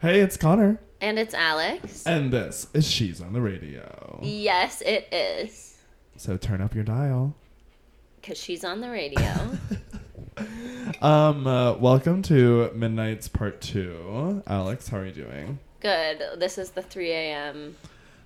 Hey, it's Connor. And it's Alex. And this is She's on the Radio. Yes, it is. So turn up your dial. Because she's on the radio. Um, uh, welcome to Midnights Part 2. Alex, how are you doing? Good. This is the 3 a.m.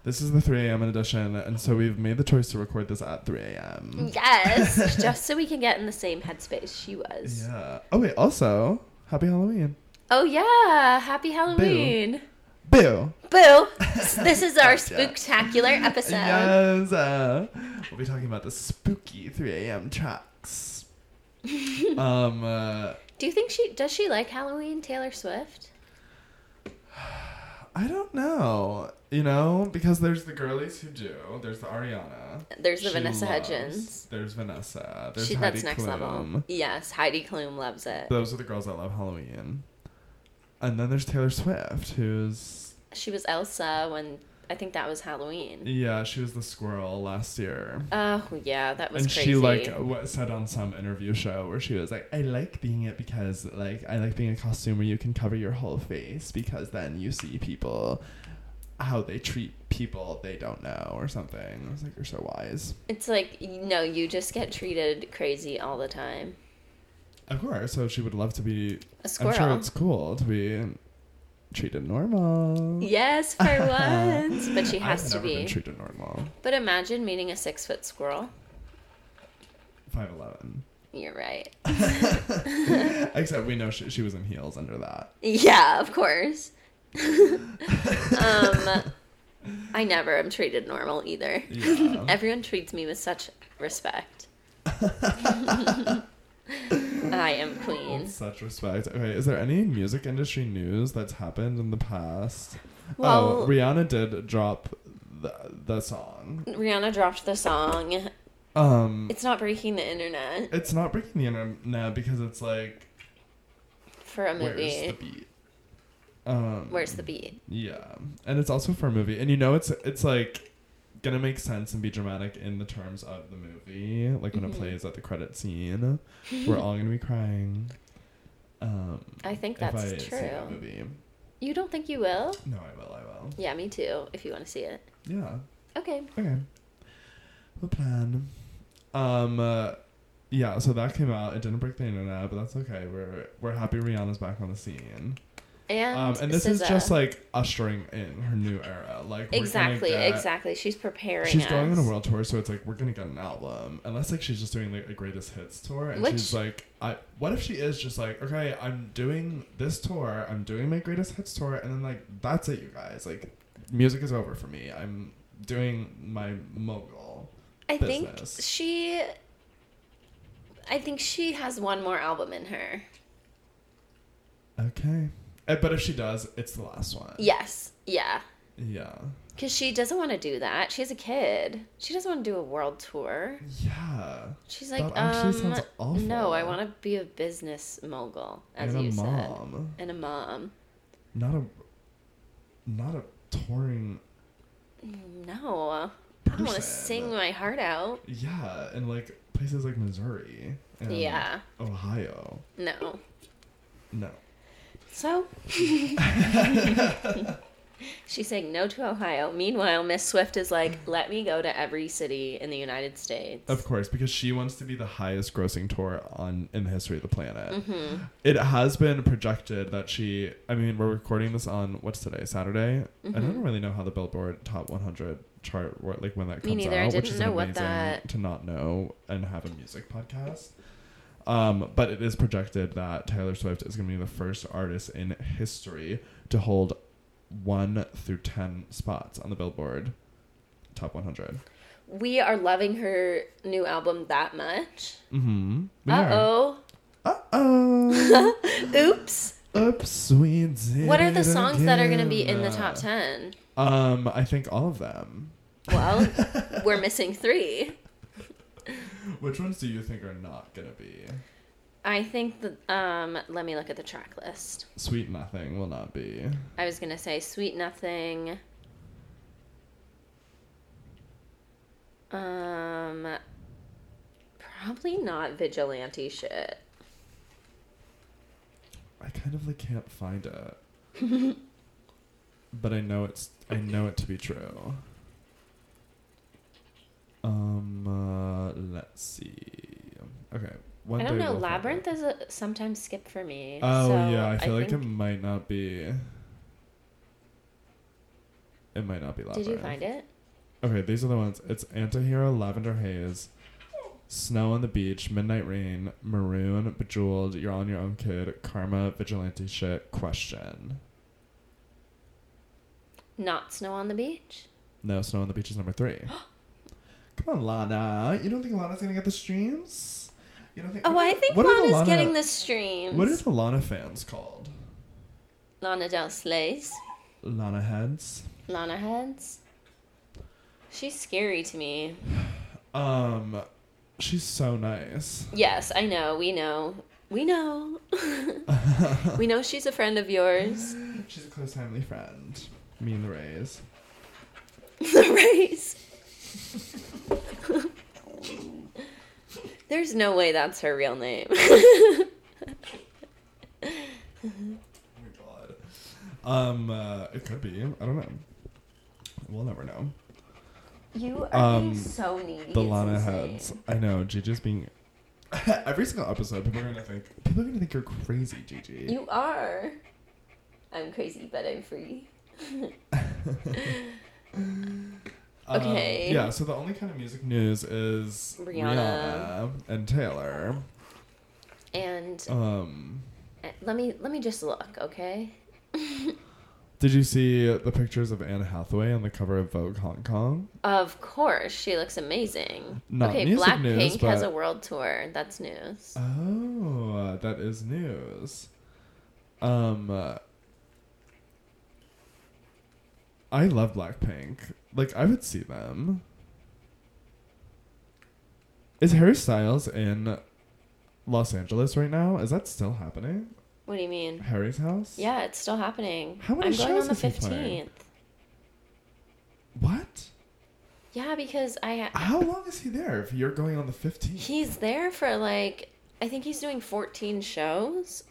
This is the 3 a.m. edition, and so we've made the choice to record this at 3 a.m. Yes, just so we can get in the same headspace she was. Yeah. Oh, wait, also, happy Halloween. Oh, yeah. Happy Halloween. Boo! Boo. this is our spooktacular episode. Yes, uh, we'll be talking about the spooky 3 a.m. tracks. um, uh, Do you think she does she like Halloween, Taylor Swift? I don't know, you know, because there's the girlies who do. There's the Ariana. There's the She Vanessa loves. Hudgens. There's Vanessa. There's She, Heidi that's next level. Yes, Heidi Klum loves it. Those are the girls that love Halloween. And then there's Taylor Swift, who's She was Elsa when I think that was Halloween. yeah, she was the squirrel last year. Oh yeah, that was and crazy. she like what said on some interview show where she was like, "I like being it because like I like being a costume where you can cover your whole face because then you see people how they treat people they don't know or something." I was like, "You're so wise." It's like no, you just get treated crazy all the time. Of course. So she would love to be. A squirrel. I'm sure it's cool to be treated normal. Yes, for once, but she has I've to never been be. treated normal. But imagine meeting a six foot squirrel. Five eleven. You're right. Except we know she, she was in heels under that. Yeah, of course. um, I never am treated normal either. Yeah. Everyone treats me with such respect. I am queen. Such respect. Okay, is there any music industry news that's happened in the past? Well- oh, Rihanna did drop the, the song. Rihanna dropped the song. Um, It's not breaking the internet it's not breaking the internet because it's like, for a movie. where's the beat? Um, Where's the beat? Yeah, and it's also for a movie, and you know it's it's like gonna make sense and be dramatic in the terms of the movie, like when Mhm. it plays at the credit scene, we're all gonna be crying. Um, I think that's I that true. movie, You don't think you will? no, I will, I will. Yeah, me too, if you want to see it. Yeah, Okay. okay. We'll plan. Um, uh, yeah, so that came out. It didn't break the internet, but that's okay. We're we're happy Rihanna's back on the scene. And, Um, and this is just like ushering in her new era. Like exactly, get- exactly. She's preparing. She's going on a world tour, so it's like we're gonna get an album. Unless like she's just doing like a greatest hits tour, and Which- she's like, I. What if she is just like, okay, I'm doing this tour, I'm doing my greatest hits tour, and then like that's it, you guys. Like, music is over for me. I'm doing my mogul. I think she. I think she has one more album in her. Okay, but if she does, it's the last one. Yes. Yeah. Yeah. Because she doesn't want to do that. She has a kid. She doesn't want to do a world tour. Yeah. She's like, um, sounds awful. no, I want to be a business mogul, as and you a said, mom, and a mom. not a, not a touring. No, I don't want to sing my heart out. Yeah, and like places like Missouri and Yeah. Ohio. No. No. So she's saying no to Ohio. Meanwhile, Miss Swift is like, let me go to every city in the United States. Of course, because she wants to be the highest grossing tour on in the history of the planet. Mm-hmm. It has been projected that she I mean, we're recording this on what's today? Saturday? I Mm-hmm. don't really know how the Billboard Top 100 chart wor- like when that Me comes neither. I out, which didn't is know what amazing that- to not know and have a music podcast. Um, but it is projected that Taylor Swift is going to be the first artist in history to hold one through ten spots on the Billboard Top 100. We are loving her new album that much. Mm-hmm. Uh oh. Uh oh. Oops. Oops, we did What are the songs that are going to be in the top 10? Um, I think all of them. Well, we're missing three. Which ones do you think are not gonna be? I think that, um, let me look at the track list. Sweet Nothing will not be. I was to say Sweet Nothing. Um, probably not vigilante shit. I kind of like can't find it. but I know it's I know it to be true. Um, uh, let's see. Okay, one I don't know. Labyrinth is a, sometimes skip for me. Oh so yeah, I feel like think- it might not be. It might not be Labyrinth. Did you find it? Okay, these are the ones. It's Antihero, Lavender Haze, Snow on the Beach, Midnight Rain, Maroon, Bejeweled, You're on Your Own Kid, Karma, Vigilante Shit, Question. Not Snow on the Beach. No, Snow on the Beach is number three. Come on, Lana. You don't think Lana's gonna get the streams? You don't think? Oh, I think Lana's Lana- getting the streams. What are the Lana fans called? Lana Del Slays. Lana heads. Lana heads. She's scary to me. Um, she's so nice. Yes, I know. We know. We know. we know she's a friend of yours. She's a close family friend. Me and the Rays. the race. There's no way that's her real name. Oh my god. Um, uh, it could be. I don't know. We'll never know. you are Um, being so needy. The Lana heads. I know. Gigi's being. Every single episode, people are gonna think. People are gonna think you're crazy, Gigi. You are. I'm crazy, but I'm free. Um, okay. yeah. So the only kind of music news is Rihanna. Rihanna and Taylor. And Um, uh, let me let me just look, okay? did you see the pictures of Anne Hathaway on the cover of Vogue Hong Kong? Of course, she looks amazing. Not okay, Blackpink has a world tour. That's news. Oh, that is news. Um, I love Blackpink. Like, I would see them. Is Harry Styles in Los Angeles right now? Is that still happening? What do you mean? Harry's house? Yeah, it's still happening. How many I'm going shows on the is he playing? 15th. What? Yeah, because I How long is he there if you're going on the 15th? he's there for like I think he's doing 14 shows.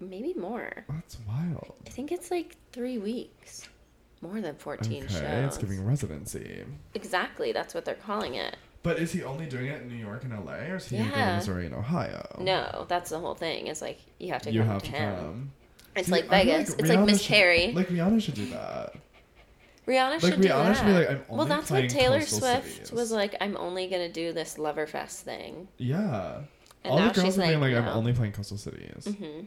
Maybe more. That's wild. I think it's like 3 weeks. More than 14 Okay, shows. it's giving residency. Exactly, that's what they're calling it. But is he only doing it in New York and LA, or is he going to Yeah. Missouri and Ohio? No, that's the whole thing. It's like you have to you come have to him. come. It's See, like Vegas. it's like Miss Carey. Like Rihanna should do that. Rihanna like, should do that. should be like, I'm well, that's what Taylor Swift cities. was like. I'm only gonna do this Loverfest thing, Yeah. and All now the girls she's are being like, like, I'm only playing coastal cities hmm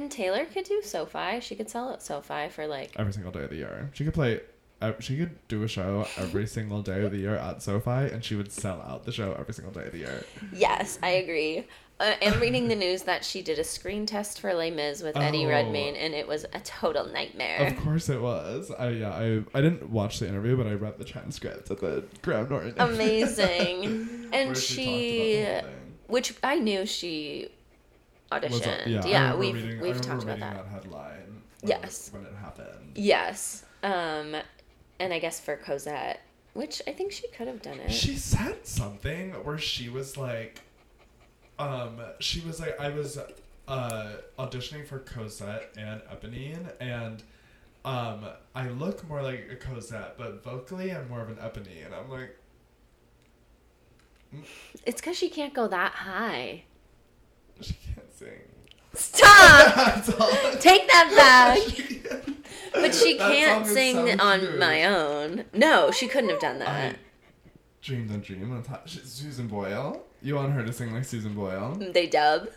And Taylor could do SoFi. She could sell at SoFi for like every single day of the year. She could play. Uh, she could do a show every single day of the year at SoFi, and she would sell out the show every single day of the year. Yes, I agree. Uh, I'm reading the news that she did a screen test for Les Mis with Eddie Oh. Redmayne, and it was a total nightmare. Of course it was. I yeah. I I didn't watch the interview, but I read the transcript at the Graham Norton. Amazing. Where and she she, talked about the whole thing. which I knew she Was, auditioned. yeah, yeah, we've reading, we've talked about reading that. headline. when Yes. it, when it happened. Yes. Um, and I guess for Cosette, which I think she could have done it. She said something where she was like, um, she was like, I was uh, auditioning for Cosette and Eponine, and um, I look more like a Cosette, but vocally I'm more of an Eponine. And I'm like, It's because she can't go that high. she can't sing. Stop! Take that back. But she That can't song is sing so on cute. my own. No, she couldn't have done I that. dreamed a dream. on top- she- Susan Boyle. You want her to sing like Susan Boyle? They dub.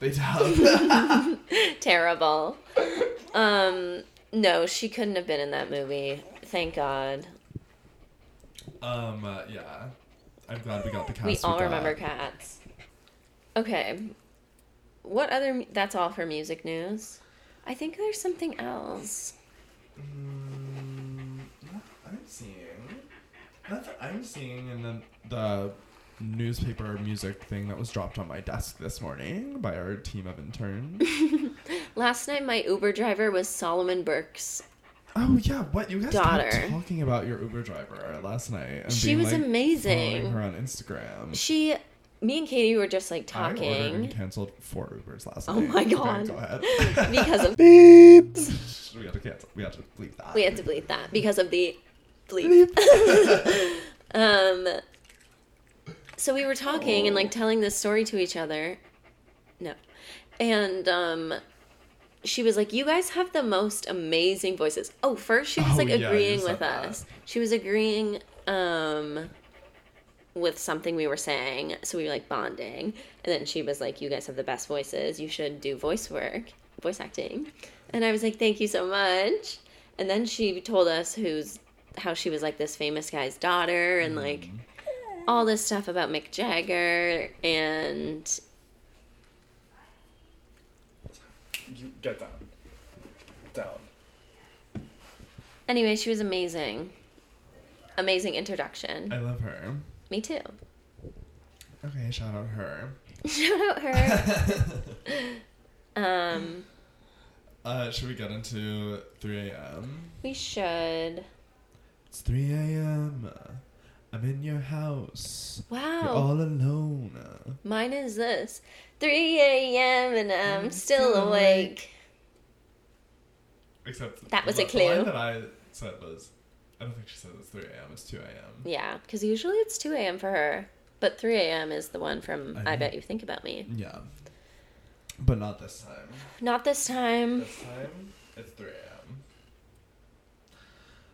They dub. Terrible. Um, no, she couldn't have been in that movie. Thank God. um, uh, yeah. I'm glad we got the cast. we all that. remember cats. Okay. What other? That's all for music news. I think there's something else. Mm, I'm seeing. I'm seeing in the, the newspaper music thing that was dropped on my desk this morning by our team of interns. Last night, my Uber driver was Solomon Burke's. oh yeah, what you guys Daughter. kept talking about your Uber driver last night? And She was like, amazing. Following her on Instagram. She, me and Katie were just like I ordered and canceled four Ubers last night. Oh night. my Okay, God. go ahead. because of Beep. we had to We had to, we had to bleep that. We had to bleep that because of the bleep. um, so we were talking and like telling this story to each other. No. And um, she was like, You guys have the most amazing voices. Oh, first she was Oh, like yeah, agreeing with that. us. She was agreeing um, with something we were saying. So we were like bonding. And then she was like, You guys have the best voices. You should do voice work, voice acting. And I was like, Thank you so much. And then she told us who's how she was like this famous guy's daughter and mm-hmm. like all this stuff about Mick Jagger and You get down. Down. anyway, she was amazing. Amazing introduction. I love her. Me too. Okay, shout out her. Shout out her. um, uh, should we get into 3 a.m.? we should. It's 3 a.m. I'm in your house. You're Wow. all alone. Mine is this. 3 a.m. and I'm I'm still still awake. Except That was the- a clue. that I said was, I don't think she said it's 3 a.m. It's 2 a.m. Yeah, because usually it's 2 a.m. for her. But 3 a.m. is the one from I I. Bet You Think About Me. Yeah. But not this time. Not this time. This time, it's 3 a.m.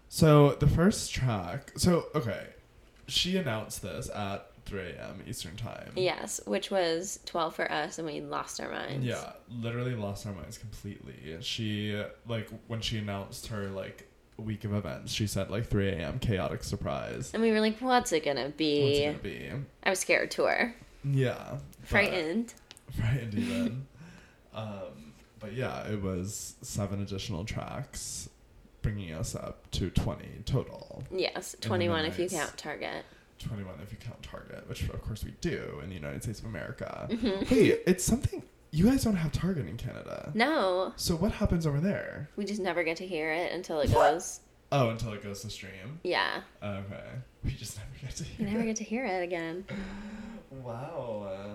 So the first track. So okay, she announced this at 3 a.m. Eastern time. Yes, which was 12 for us, and we lost our minds. Yeah, literally lost our minds completely. She like when she announced her like week of events, she said like 3 a.m. chaotic surprise. And we were like, what's it gonna What's be? it gonna be? I was scared to her. Yeah, Frightened. frightened even. um, but yeah, it was seven additional tracks, bringing us up to 20 total. Yes, 21 if you count Target. 21 if you count Target, which of course we do in the United States of America. Mhm. Wait, it's something you guys don't have Target in Canada. No, So what happens over there? we just never get to hear it until it goes. Oh, until it goes to stream. Yeah, Okay, we just never get to you hear. never it. get to hear it again. Wow, uh,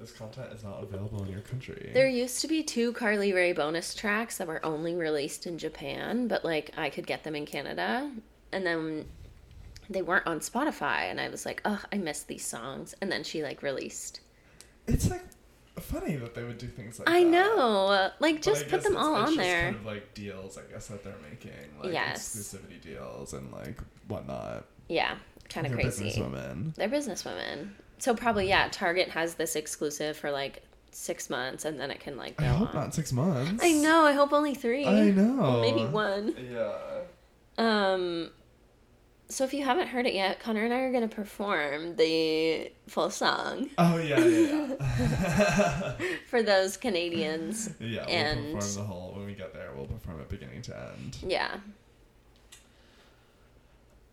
this content is not available in your country. There used to be two Carly Rae bonus tracks that were only released in Japan, but like I could get them in Canada. And then they weren't on Spotify, and I was like, oh, I miss these songs. And then she like released. It's like funny that they would do things like I that. know, like just put them all on there. Kind of like deals, I guess, that they're making, like Yes. exclusivity deals and like whatnot. Yeah, kind of They're crazy. businesswomen. They're businesswomen. So probably yeah, Target has this exclusive for like six months, and then it can like I hope on. not six months. I know. I hope only three. I know. Maybe one. Yeah. Um. So if you haven't heard it yet, Connor and I are gonna perform the full song Oh yeah, yeah, yeah. for those Canadians. yeah, we'll perform the whole. When we get there, we'll perform it beginning to end. Yeah.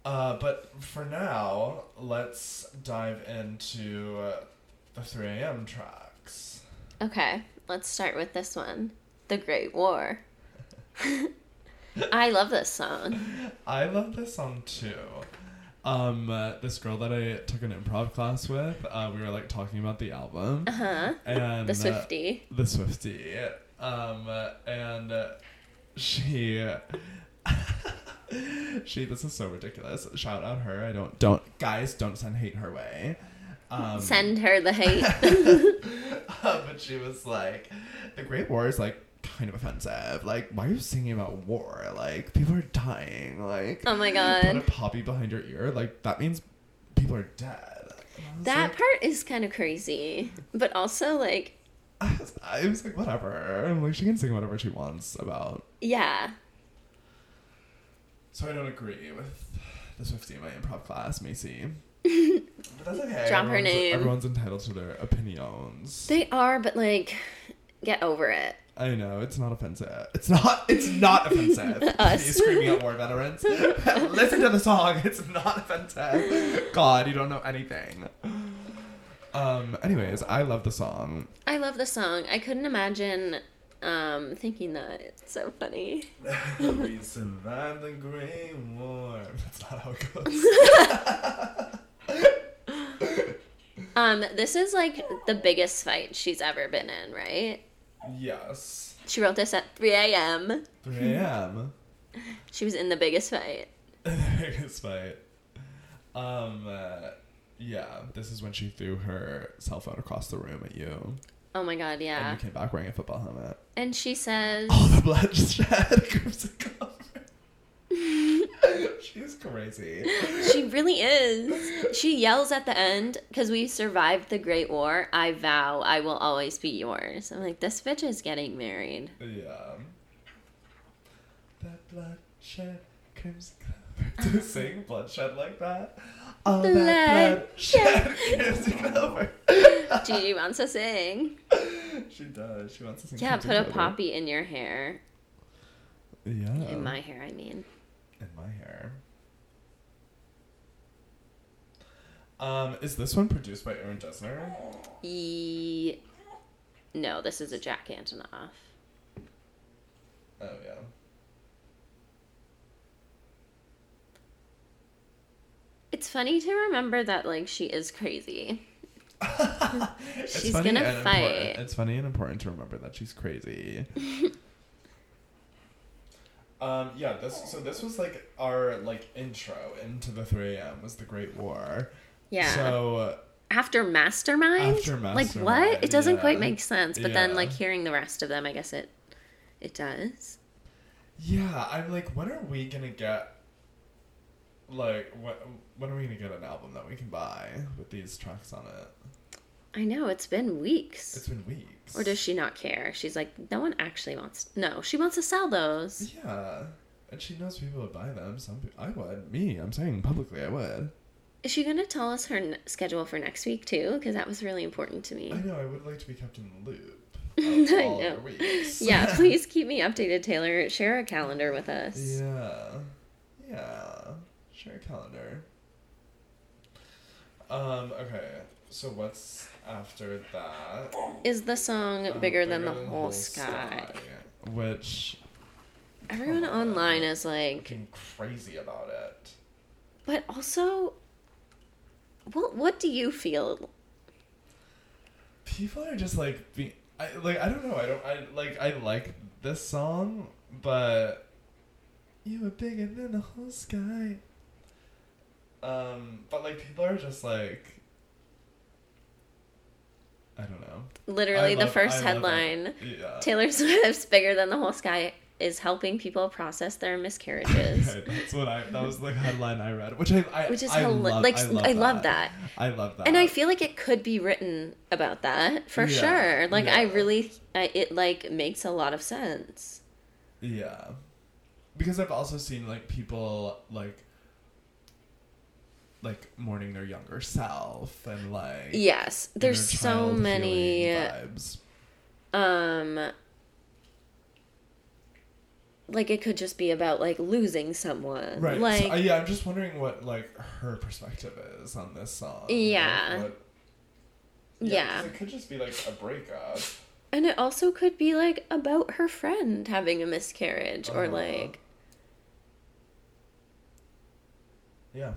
Uh, but for now, let's dive into uh, the 3 a.m. tracks. Okay. Let's start with this one, "The Great War." I love this song. I love this song too. Um, uh, this girl that I took an improv class with, uh, we were like talking about the album Uh huh. and The uh, Swiftie. the Swiftie, um, uh, and uh, she, she. This is so ridiculous. Shout out her. I don't don't guys don't send hate her way. Um, Send her the hate. but she was like, the Great War is like kind of offensive. Like, why are you singing about war? Like, people are dying. Like, Oh my god, put a poppy behind your ear. Like, that means people are dead. And I was That like- part is kind of crazy, but also like, I was, I was like, whatever. I'm like, she can sing whatever she wants about. yeah, So I don't agree with the Swiftie in my improv class, Macy. but that's okay. Drop her name. Everyone's entitled to their opinions. they are, but like, get over it. I know it's not offensive. It's not. It's not offensive. Us. You screaming at war veterans. Listen to the song. It's not offensive. God, you don't know anything. Um. Anyways, I love the song. I love the song. I couldn't imagine um, thinking that. It's so funny. we survived the Great War. That's not how it goes. Um, this is like the biggest fight she's ever been in, right? Yes. She wrote this at 3 a.m. 3 a.m. She was in the biggest fight. the biggest fight. Um, uh, yeah, this is when she threw her cell phone across the room at you. Oh my god, yeah. And you came back wearing a football helmet. And she says, All the bloodshed crimson color. She's crazy. she really is. She yells at the end because we survived the Great War. I vow I will always be yours. I'm like, this bitch is getting married. Yeah. That bloodshed color. To sing bloodshed like that. All that bloodshed crimson color. Gigi wants to sing. She does. She wants to sing. Yeah, put a poppy in your hair. Yeah. In my hair, I mean. In my hair. Um, is this one produced by Aaron Dessner? E- no, this is a Jack Antonoff. Oh yeah. It's funny to remember that like she is crazy. She's gonna fight. It's funny and important to remember that she's crazy. um, yeah, this so this was like our like intro into the 3 a.m. was the Great War. Yeah. So after Mastermind? After Mastermind. like what? It doesn't quite make sense. But then like hearing the rest of them, I guess it it does. yeah, I'm like, when are we gonna get? Like, what? When are we gonna get an album that we can buy with these tracks on it? I know it's been weeks. It's been weeks. or does she not care? She's like, no one actually wants. No, she wants to sell those. Yeah, and she knows people would buy them. Some people, I would. Me, I'm saying publicly, I would. Is she gonna tell us her n- schedule for next week too? Because that was really important to me. I know. I would like to be kept in the loop. I all know. your weeks. yeah, please keep me updated, Taylor. Share a calendar with us. yeah. Yeah. Share a calendar. Um. Okay. So what's after that? Is the song Um, bigger, than the whole sky? Which Everyone on. online is like, crazy about it. but also, what what do you feel? People are just like being. I like. I don't know. I don't. I like. I like this song, but you were bigger than the whole sky. Um, but like people are just like. I don't know. Literally, I the love- first I headline: Yeah. Taylor Swift's "Bigger Than the Whole Sky" is helping people process their miscarriages. That's what I. That was the headline I read, which I. I Which is I hila- love, like I love, I love that. I love that. And I feel like it could be written about that for Yeah, sure. Like I really, I, it like makes a lot of sense. Yeah. Because I've also seen like people like like mourning their younger self and like Yes, there's so many. vibes. Um, like it could just be about like losing someone. Right. Like so, uh, yeah, I'm just wondering what like her perspective is on this song. Like, Yeah. what- Yeah. 'cause It could just be like a breakup. And it also could be like about her friend having a miscarriage or Uh-huh. like Yeah.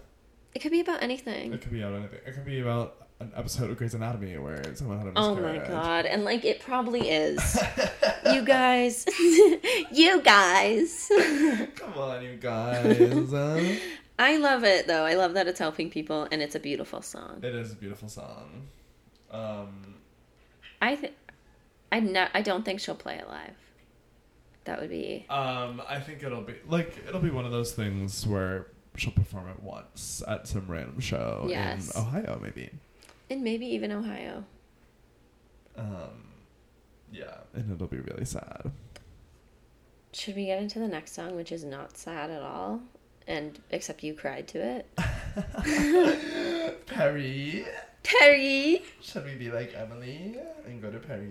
It could be about anything. It could be about anything. It could be about an episode of Grey's Anatomy where someone had a Oh my god. And like it probably is. you guys. you guys. Come on, you guys. Uh, I love it though. I love that it's helping people and it's a beautiful song. it is a beautiful song. Um, I think I I don't think she'll play it live. That would be Um, I think it'll be like it'll be one of those things where she'll perform it once at some random show Yes. in Ohio, maybe. and maybe even Ohio. Um, yeah, and it'll be really sad. Should we get into the next song, which is not sad at all? And except you cried to it. Paris, Paris! should we be like Emily and go to Paris?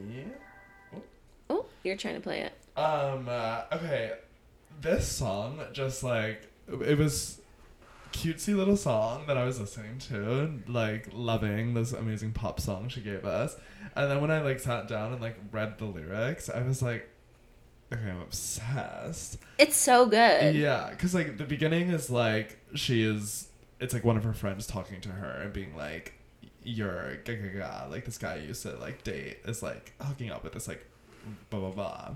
Oh, you're trying to play it. Um, uh, okay, this song just like it was cutesy little song that I was listening to, like loving this amazing pop song she gave us. And then when I like sat down and like read the lyrics, I was like, okay, I'm obsessed. It's so good. Yeah, because like the beginning is like she is. It's like one of her friends talking to her and being like, "You're ga ga ga." Like this guy used to like date is like hooking up with this like blah blah blah,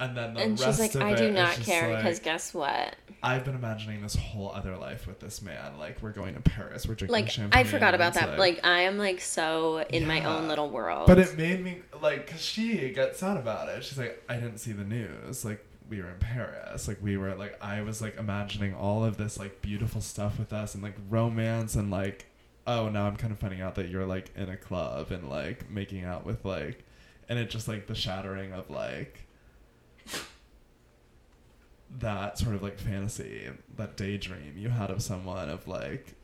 And then the and she's like, of I do not care because like, guess what? I've been imagining this whole other life with this man. Like we're going to Paris, we're drinking Like champagne. I forgot about that. Like, I am like so in my own little world. But it made me like, cause she gets sad about it. She's like, I didn't see the news. Like we were in Paris. Like we were like, I was like imagining all of this like beautiful stuff with us and like romance and like, oh, now I'm kind of finding out that you're like in a club and like making out with like, and it just like the shattering of like that sort of like fantasy, that daydream you had of someone of like.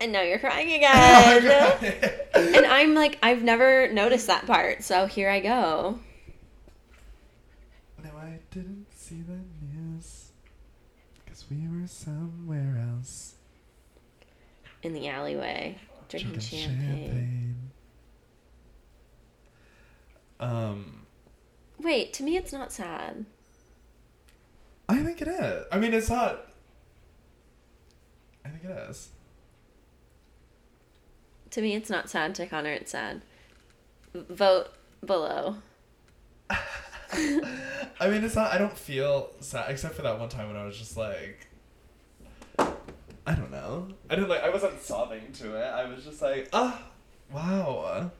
and now you're crying again. and I'm like, I've never noticed that part, so here I go. No, I didn't see the news. Because we were somewhere else. In the alleyway, drinking, drinking champagne. Um, Wait, to me it's not sad. I think it is. I mean, it's not. I think it is. To me it's not sad. To Connor it's sad. Vote below. I mean, it's not. I don't feel sad except for that one time when I was just like. I don't know. I didn't like. I wasn't sobbing to it. I was just like, ah, wow.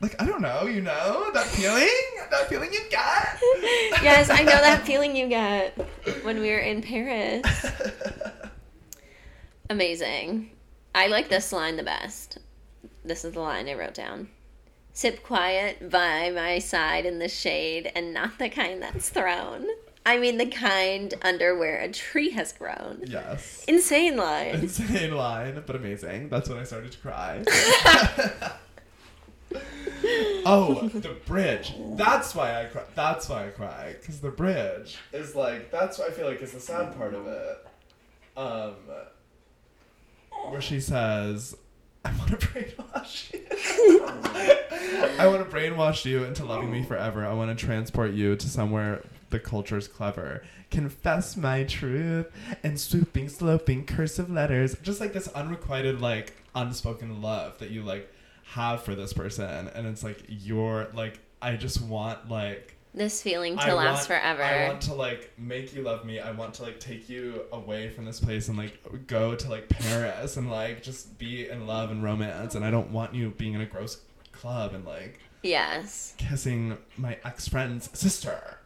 Like I don't know. You know that feeling. That feeling you got. Yes, I know that feeling you get when we were in Paris. Amazing. I like this line the best. This is the line I wrote down. Sip quiet by my side in the shade, and not the kind that's thrown. I mean the kind under where a tree has grown. yes. Insane line. Insane line, but amazing. That's when I started to cry. oh, the bridge. That's why I cry. That's why I cry. Because the bridge is like, that's what I feel like is the sad part of it. Um, where she says, I want to brainwash you. I want to brainwash you into loving me forever. I want to transport you to somewhere the culture's clever. Confess my truth and swooping, sloping, cursive letters. Just like this unrequited, like, unspoken love that you, like, have for this person. And it's like, you're, like, I just want, like, This feeling to I last want- forever. I want to like make you love me. I want to like take you away from this place and like go to like Paris and like just be in love and romance. And I don't want you being in a gross club and like yes. kissing my ex friend's sister.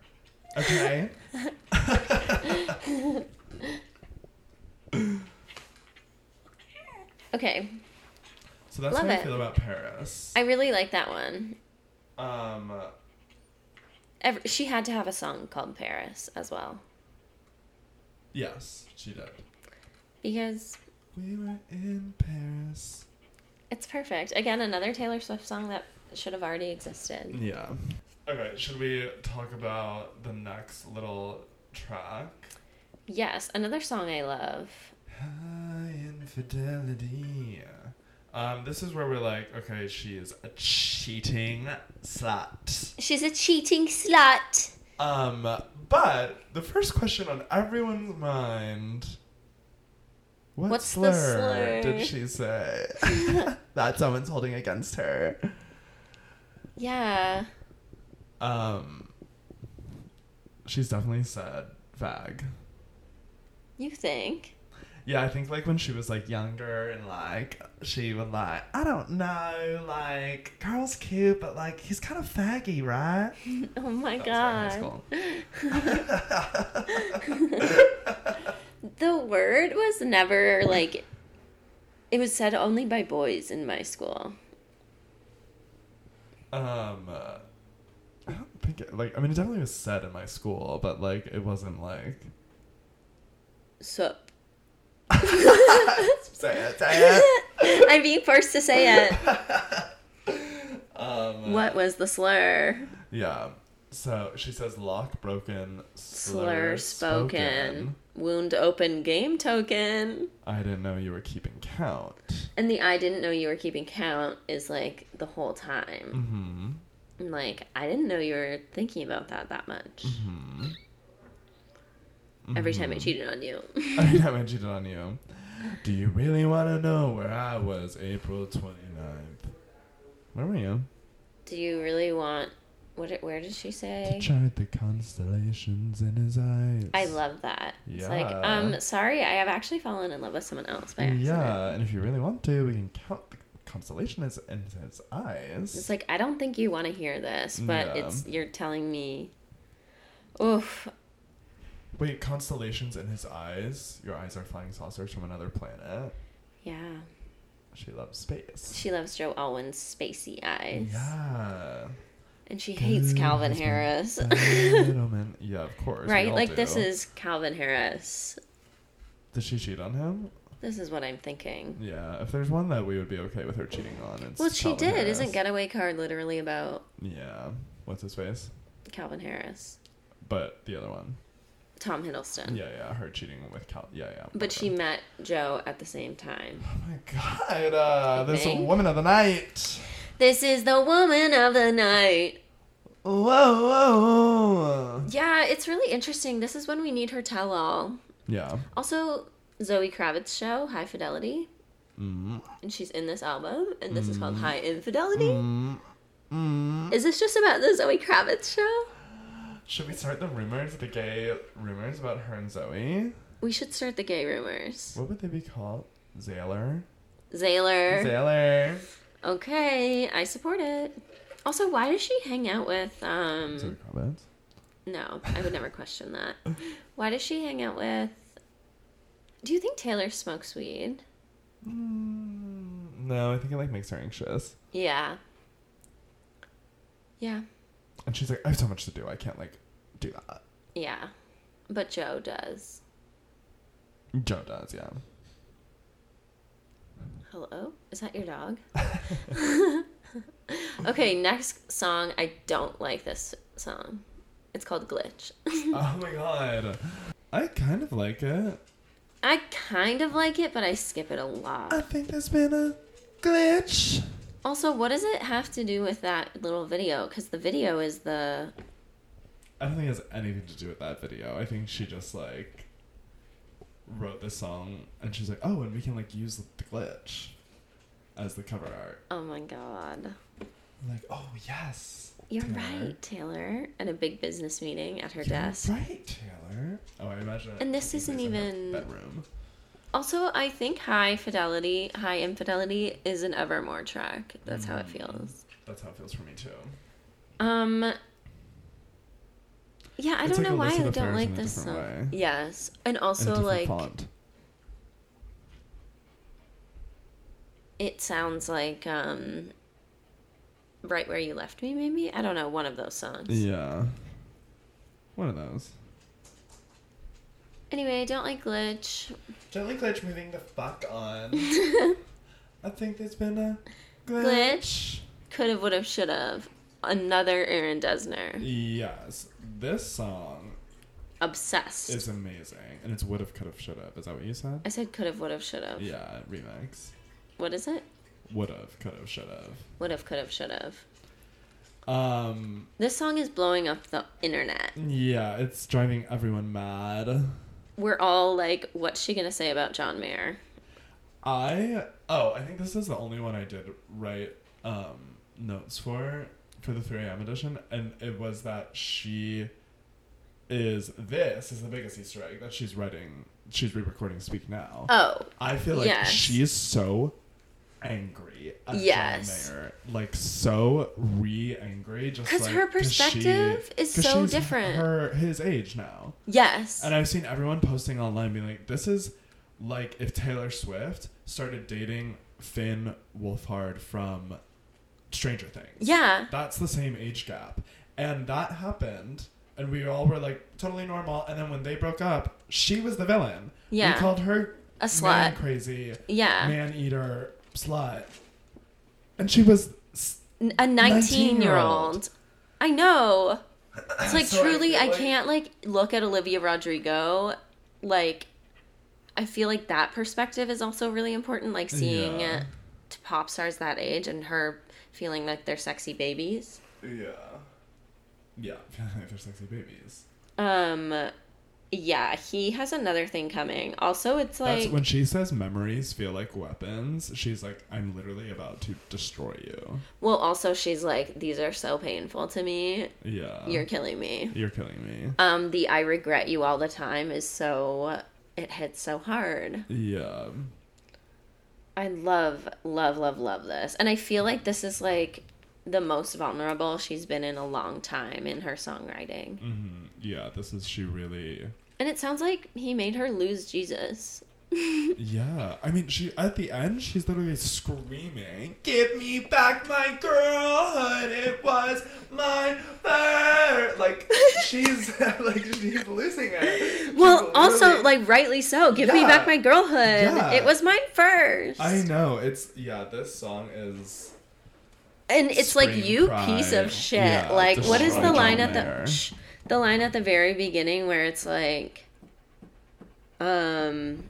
Okay. Okay. So that's Love how I it. feel about Paris. I really like that one. Um. Ever, she had to have a song called Paris as well. Yes, she did. Because We were in Paris. it's perfect. Again, another Taylor Swift song that should have already existed. Yeah. Okay, should we talk about the next little track? Yes, another song I love. High infidelity. Um, this is where we're like, okay, she is a cheating slut. She's a cheating slut. Um, but the first question on everyone's mind. What What's the slur, slur? did she say that someone's holding against her? Yeah. Um, she's definitely said fag. You think? Yeah, I think like when she was like younger and like she would like I don't know like Carl's cute but like he's kind of faggy, right? Oh my That high god. The word was never like it was said only by boys in my school. um, uh, I don't think it, like I mean it definitely was said in my school, but like it wasn't like Sup. say it, say it. I'm being forced to say it. um, What was the slur? Yeah. So she says lock broken, Slur spoken. Wound open game token. I didn't know you were keeping count. And the I didn't know you were keeping count is like the whole time. Mm-hmm. I'm like, I didn't know you were thinking about that that much. Mm-hmm. Every time I cheated on you. Every time I cheated on you. Do you really want to know where I was April 29th? Where were you? Do you really want What? Where did she To say? chart the constellations in his eyes. I love that. Yeah. It's like, um, sorry, I have actually fallen in love with someone else by accident. Yeah, and if you really want to, we can count the constellation as in his eyes. It's like I don't think you want to hear this, but Yeah. it's you're telling me. Oof. Wait, constellations in his eyes? Your eyes are flying saucers from another planet. Yeah. She loves space. She loves Joe Alwyn's spacey eyes. Yeah. And she hates Good Calvin husband, Harris. Yeah, of course. right? Like this is Calvin Harris. Did she cheat on him? This is what I'm thinking. Yeah. If there's one that we would be okay with her cheating on, it's Well, she Calvin did. Harris. Isn't Getaway Car literally about Yeah. What's his face? Calvin Harris? But the other one. Tom Hiddleston. Yeah, yeah. Her cheating with Cal. Yeah, yeah. But she met Joe at the same time. Oh my god. Uh, this think? woman of the night. This is the woman of the night. Whoa, whoa, whoa. Yeah, it's really interesting. This is when we need her tell all. Yeah. Also, Zoe Kravitz show, High Fidelity. Mm. And she's in this album, and this is called High Infidelity. Mm. Mm. Is this just about the Zoe Kravitz show? Should we start the rumors, the gay rumors about her and Zoe? We should start the gay rumors. What would they be called? Zaylor? Zaylor. Zaylor. Okay, I support it. Also, why does she hang out with Zoe um Kravitz. no, I would never question that. Why does she hang out with Do you think Taylor smokes weed? Mm, no, I think it like makes her anxious. Yeah. Yeah. And she's like, I have so much to do. I can't like do that. Yeah. But Joe does. Joe does, yeah. Hello? Is that your dog? okay, next song. I don't like this song. It's called Glitch. oh my god. I kind of like it. I kind of like it, but I skip it a lot. I think there's been a glitch. Also, what does it have to do with that little video? Because the video is the. I don't think it has anything to do with that video. I think she just like wrote this song and she's like, oh, and we can like use the glitch as the cover art. Oh my god. I'm like, oh yes. You're Taylor. right, Taylor. At a big business meeting at her You're desk. Right, Taylor. Oh, I imagine. And this isn't place in her even- bedroom. Also, I think High Fidelity, High Infidelity is an Evermore track. That's how it Mm. feels. That's how it feels for me too. Um. Yeah, I It's don't like know why I don't like this song. way. Yes, and also like font. it sounds like um. Right where you left me, maybe I don't know one of those songs. Yeah. One of those. Anyway, I don't like glitch. Don't like glitch moving the fuck on. I think there's been a Glitch. Could have, would have, should have. Another Aaron Dessner. Yes, this song Obsessed. is amazing, and it's would have, could have, should have. Is that what you said? I said could have, would have, should have. Yeah, remix. What is it? Would have, could have, should have. Would have, could have, should have. Um, This song is blowing up the internet. yeah, it's driving everyone mad. We're all like, what's she gonna say about John Mayer? I oh, I think this is the only one I did write um, notes for for the 3 a.m. edition, and it was that she is this is the biggest Easter egg that she's writing. She's re-recording "Speak Now." Oh, I feel like yes. she's so angry at Yes. Mayer, like so re-angry, just 'Cause like, her 'cause she- perspective is so different. Her his age now. yes. And I've seen everyone posting online being like, this is like if Taylor Swift started dating Finn Wolfhard from Stranger Things. yeah. That's the same age gap. And that happened. And we all were like totally normal. And then when they broke up, she was the villain. Yeah. We called her A slut. crazy, Yeah. man eater, slut. And she was. s- N- A 19 year old. I know. It's like So truly, feel I, like- can't like look at Olivia Rodrigo. Like, I feel like that perspective is also really important. Like seeing Yeah. t- pop stars that age and her feeling like they're sexy babies. Yeah. Yeah. They're sexy babies. Um, Yeah, he has another thing coming. Also, it's like That's when she says memories feel like weapons. She's like, I'm literally about to destroy you. well, also she's like these are so painful to me. Yeah. You're killing me. You're killing me. Um the I regret you all the time is so it hits so hard. Yeah. I love love love love this. And I feel like this is like the most vulnerable she's been in a long time in her songwriting. hmm Yeah, this is she really. And it sounds like he made her lose Jesus. Yeah, I mean, she at the end, she's literally screaming, "Give me back my girlhood! It was my first. Like she's like she's losing it. Well, She's also literally- like rightly so. Give me back my girlhood. Yeah. It was mine first. I know it's yeah. This song is and it's like you cry. piece of shit. Yeah, like what is the line at Mayer. the shh, the line at the very beginning where it's like um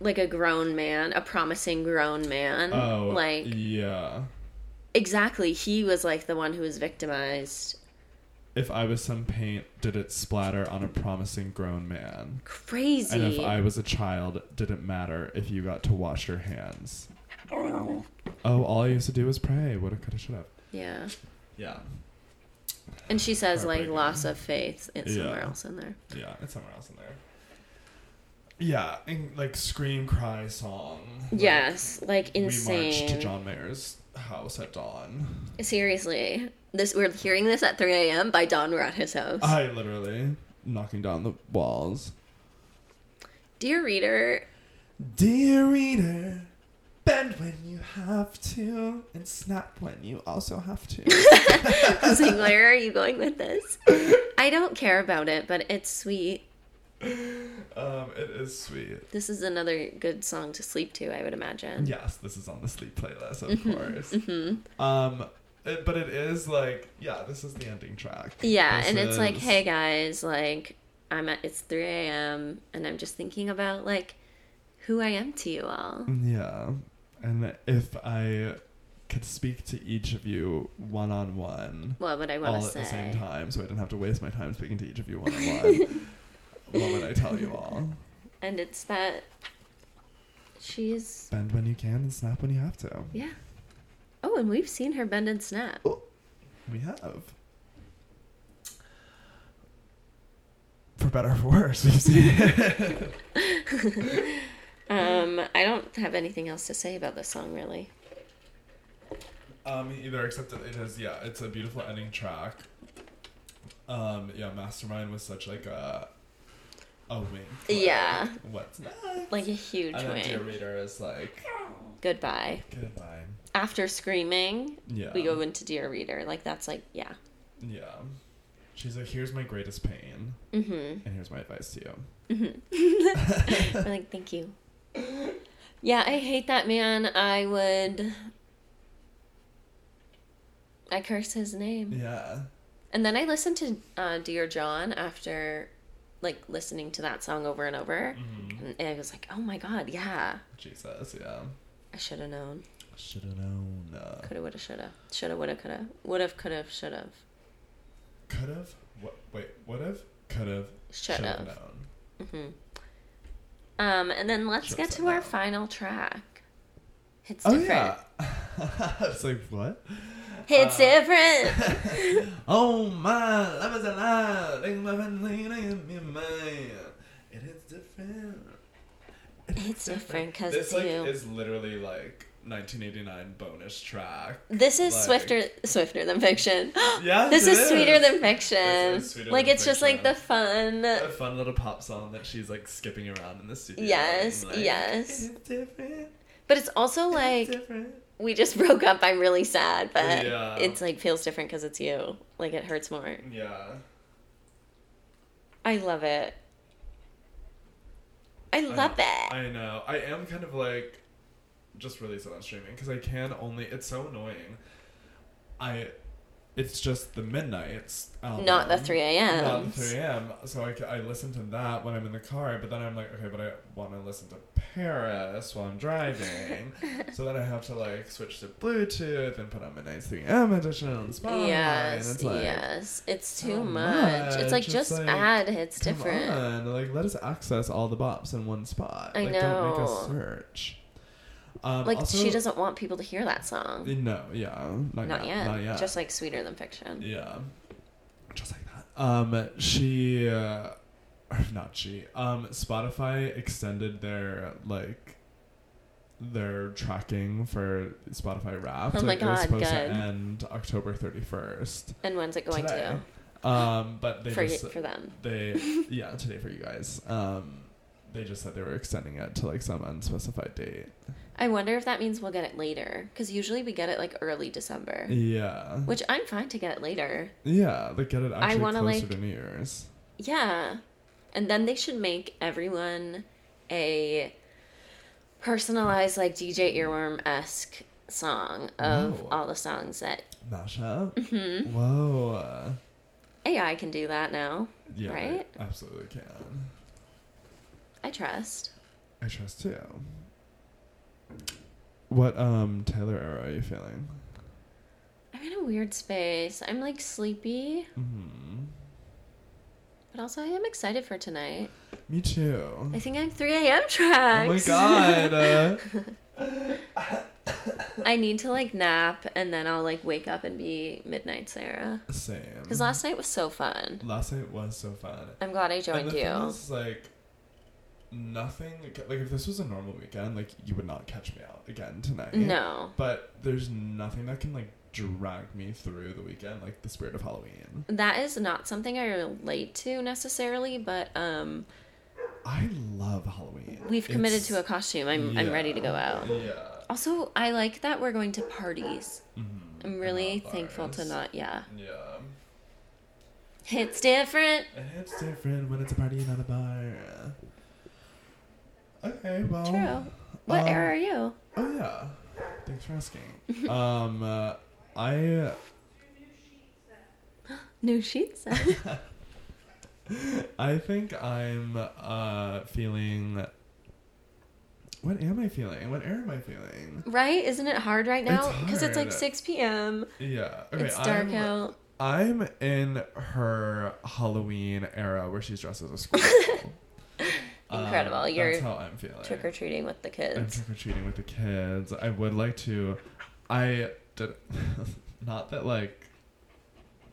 like a grown man, a promising grown man. oh like yeah. exactly, he was like the one who was victimized. If I was some paint, did it splatter on a promising grown man? Crazy. And if I was a child, did it matter if you got to wash your hands? Oh, all I used to do was pray. Woulda, coulda, shoulda. yeah. Yeah. And she says like loss of faith. It's somewhere else in there. Yeah, it's somewhere else in there. Yeah, and like scream cry song. Like, Yes, like insane. We marched to. John Mayer's house at dawn. Seriously, this we're hearing this at 3 a.m. by dawn. We're at his house. I literally knocking down the walls. Dear reader, Dear reader, bend when you have to, and snap when you also have to. I was like, where are you going with this? I don't care about it, but it's sweet. um, it is sweet. This is another good song to sleep to, I would imagine. Yes, this is on the sleep playlist, of course. Mm-hmm. Um, it- but it is like, yeah, this is the ending track. Yeah, This and it's like, hey guys, like I'm at it's 3 a.m. and I'm just thinking about like who I am to you all. Yeah, and if I could speak to each of you one on one, What would I want all want at to the same time, so I didn't have to waste my time speaking to each of you one on one, what would I tell you all? And it's that she's Bend when you can and snap when you have to. yeah. Oh, and we've seen her bend and snap. Oh, we have. For better or for worse, we've seen it. Um, I don't have anything else to say about this song really. Um, either, except that it is, yeah, it's a beautiful ending track. Um, yeah, Mastermind was such like a a wink. like, Yeah. What's next? Like a huge and Dear. Reader is like Goodbye. goodbye. After screaming, Yeah. we go into Dear Reader. Like that's like yeah. Yeah. She's like, here's my greatest pain, Mm-hmm. and here's my advice to you. We're like, thank you. Yeah, I hate that man. I would. I curse his name. Yeah. And then I listened to uh, Dear John after, like, listening to that song over and over. Mhm. And I was like, oh my god, yeah. Jesus, yeah. I should have known. Should have known. Uh, Coulda, woulda, shoulda. Shoulda, woulda, coulda. Would've, could've, should've. could have. What? Wait. Would have. Could have. Should've. known. hmm Um, and then let's Should've get to our final track. It's Oh different. yeah. it's like what? It's Uh, different. oh my, love is alive. Like my family, like me, man. It is different. It is It's different 'cause this like is literally like 1989 bonus track. This is Like- swifter swifter than fiction. Yes, this is sweeter than fiction. Is like than it's just like the fun. A fun little pop song that she's like skipping around in the studio. Yes, like, yes. It's. But it's also like we just broke up. I'm really sad, but Yeah. it's like feels different because it's you. Like it hurts more. Yeah. I love it. I love it. I know. I am kind of like just release it on streaming because I can only. It's so annoying. I it's just the Midnights album. Not the 3 a.m. Not the 3 a.m. So I, I listen to that when I'm in the car, but then I'm like, okay, but I want to listen to Paris while I'm driving. so then I have to like switch to Bluetooth and put on Midnights 3 a.m. edition on Spotify. and yes, it's like, yes. It's too much. It's like much. just like, add hits different. on, like let us access all the bops in one spot. I like, Don't make us search. Um, Like also- she doesn't want people to hear that song. No, yeah, not, Not yet, yet. Not yet. Just like sweeter than fiction. Yeah. Just like that. Um, she, uh, not she. Um, Spotify extended their like their tracking for Spotify Wrapped. Oh my like, it was God, supposed to good. end October thirty first. And when's it going Today. Um, but they? For just y- for them. they yeah today for you guys. Um, they just said they were extending it to like some unspecified date. I wonder if that means we'll get it later because usually we get it like early December, Yeah. which I'm fine to get it later. Yeah, like get it I actually wanna, closer like- to New Year's. Yeah, and then they should make everyone a personalized like DJ Earworm esque song of Whoa. all the songs that Mashup. Mhm. Whoa. AI can do that now. Yeah, Right? Absolutely can. I trust. I trust too. What um Taylor era are you feeling? I'm in a weird space. I'm like sleepy, hmm but also I am excited for tonight. Me too. I think I'm 3 a.m. tracks. Oh my god. Uh, I need to like nap and then I'll like wake up and be midnight Sarah. same. Because last night was so fun. last night was so fun. I'm glad I joined you. thing is, like nothing like if this was a normal weekend, like you would not catch me out again tonight. No. But there's nothing that can like drag me through the weekend, like the spirit of Halloween. That is not something I relate to necessarily, but um I love Halloween. we've committed It's- to a costume. I'm I'm ready to go out. Yeah. Also, I like that we're going to parties. Mhm. I'm really thankful to not yeah. Yeah. It's different. It's different when it's a party, and not a bar. Okay, well. True. What um, era are you? Oh yeah. Thanks for asking. um, uh, I New sheets. I think I'm uh feeling. What am I feeling? What era am I feeling? right? Isn't it hard right now? Because it's like 6 p.m. Yeah. Okay. it's dark I'm, out. I'm in her Halloween era where she's dressed as a squirrel. Incredible. You're that's how I'm feeling. Trick or treating with the kids. I'm trick or treating with the kids. I would like to. I did. not that like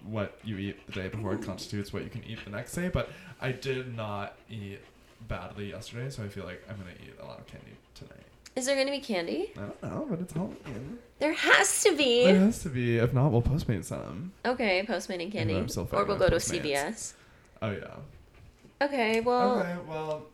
what you eat the day before constitutes what you can eat the next day, but I did not eat badly yesterday, so I feel like I'm gonna eat a lot of candy tonight. Is there going to be candy? I don't know, but it's Halloween. There has to be. There has to be. If not, we'll postmate some. Okay, postmate and candy. Or we'll go to Postmates. CVS. Oh yeah. Okay, well, okay. Well.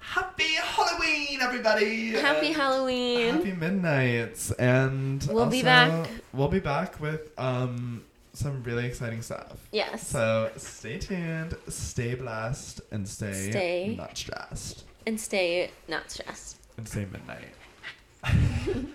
Happy Halloween, everybody! happy Halloween. Happy midnights, and We'll be back. We'll be back with um some really exciting stuff. yes. So stay tuned, stay blessed, and stay, Stay. not stressed, and stay not stressed. and stay midnight.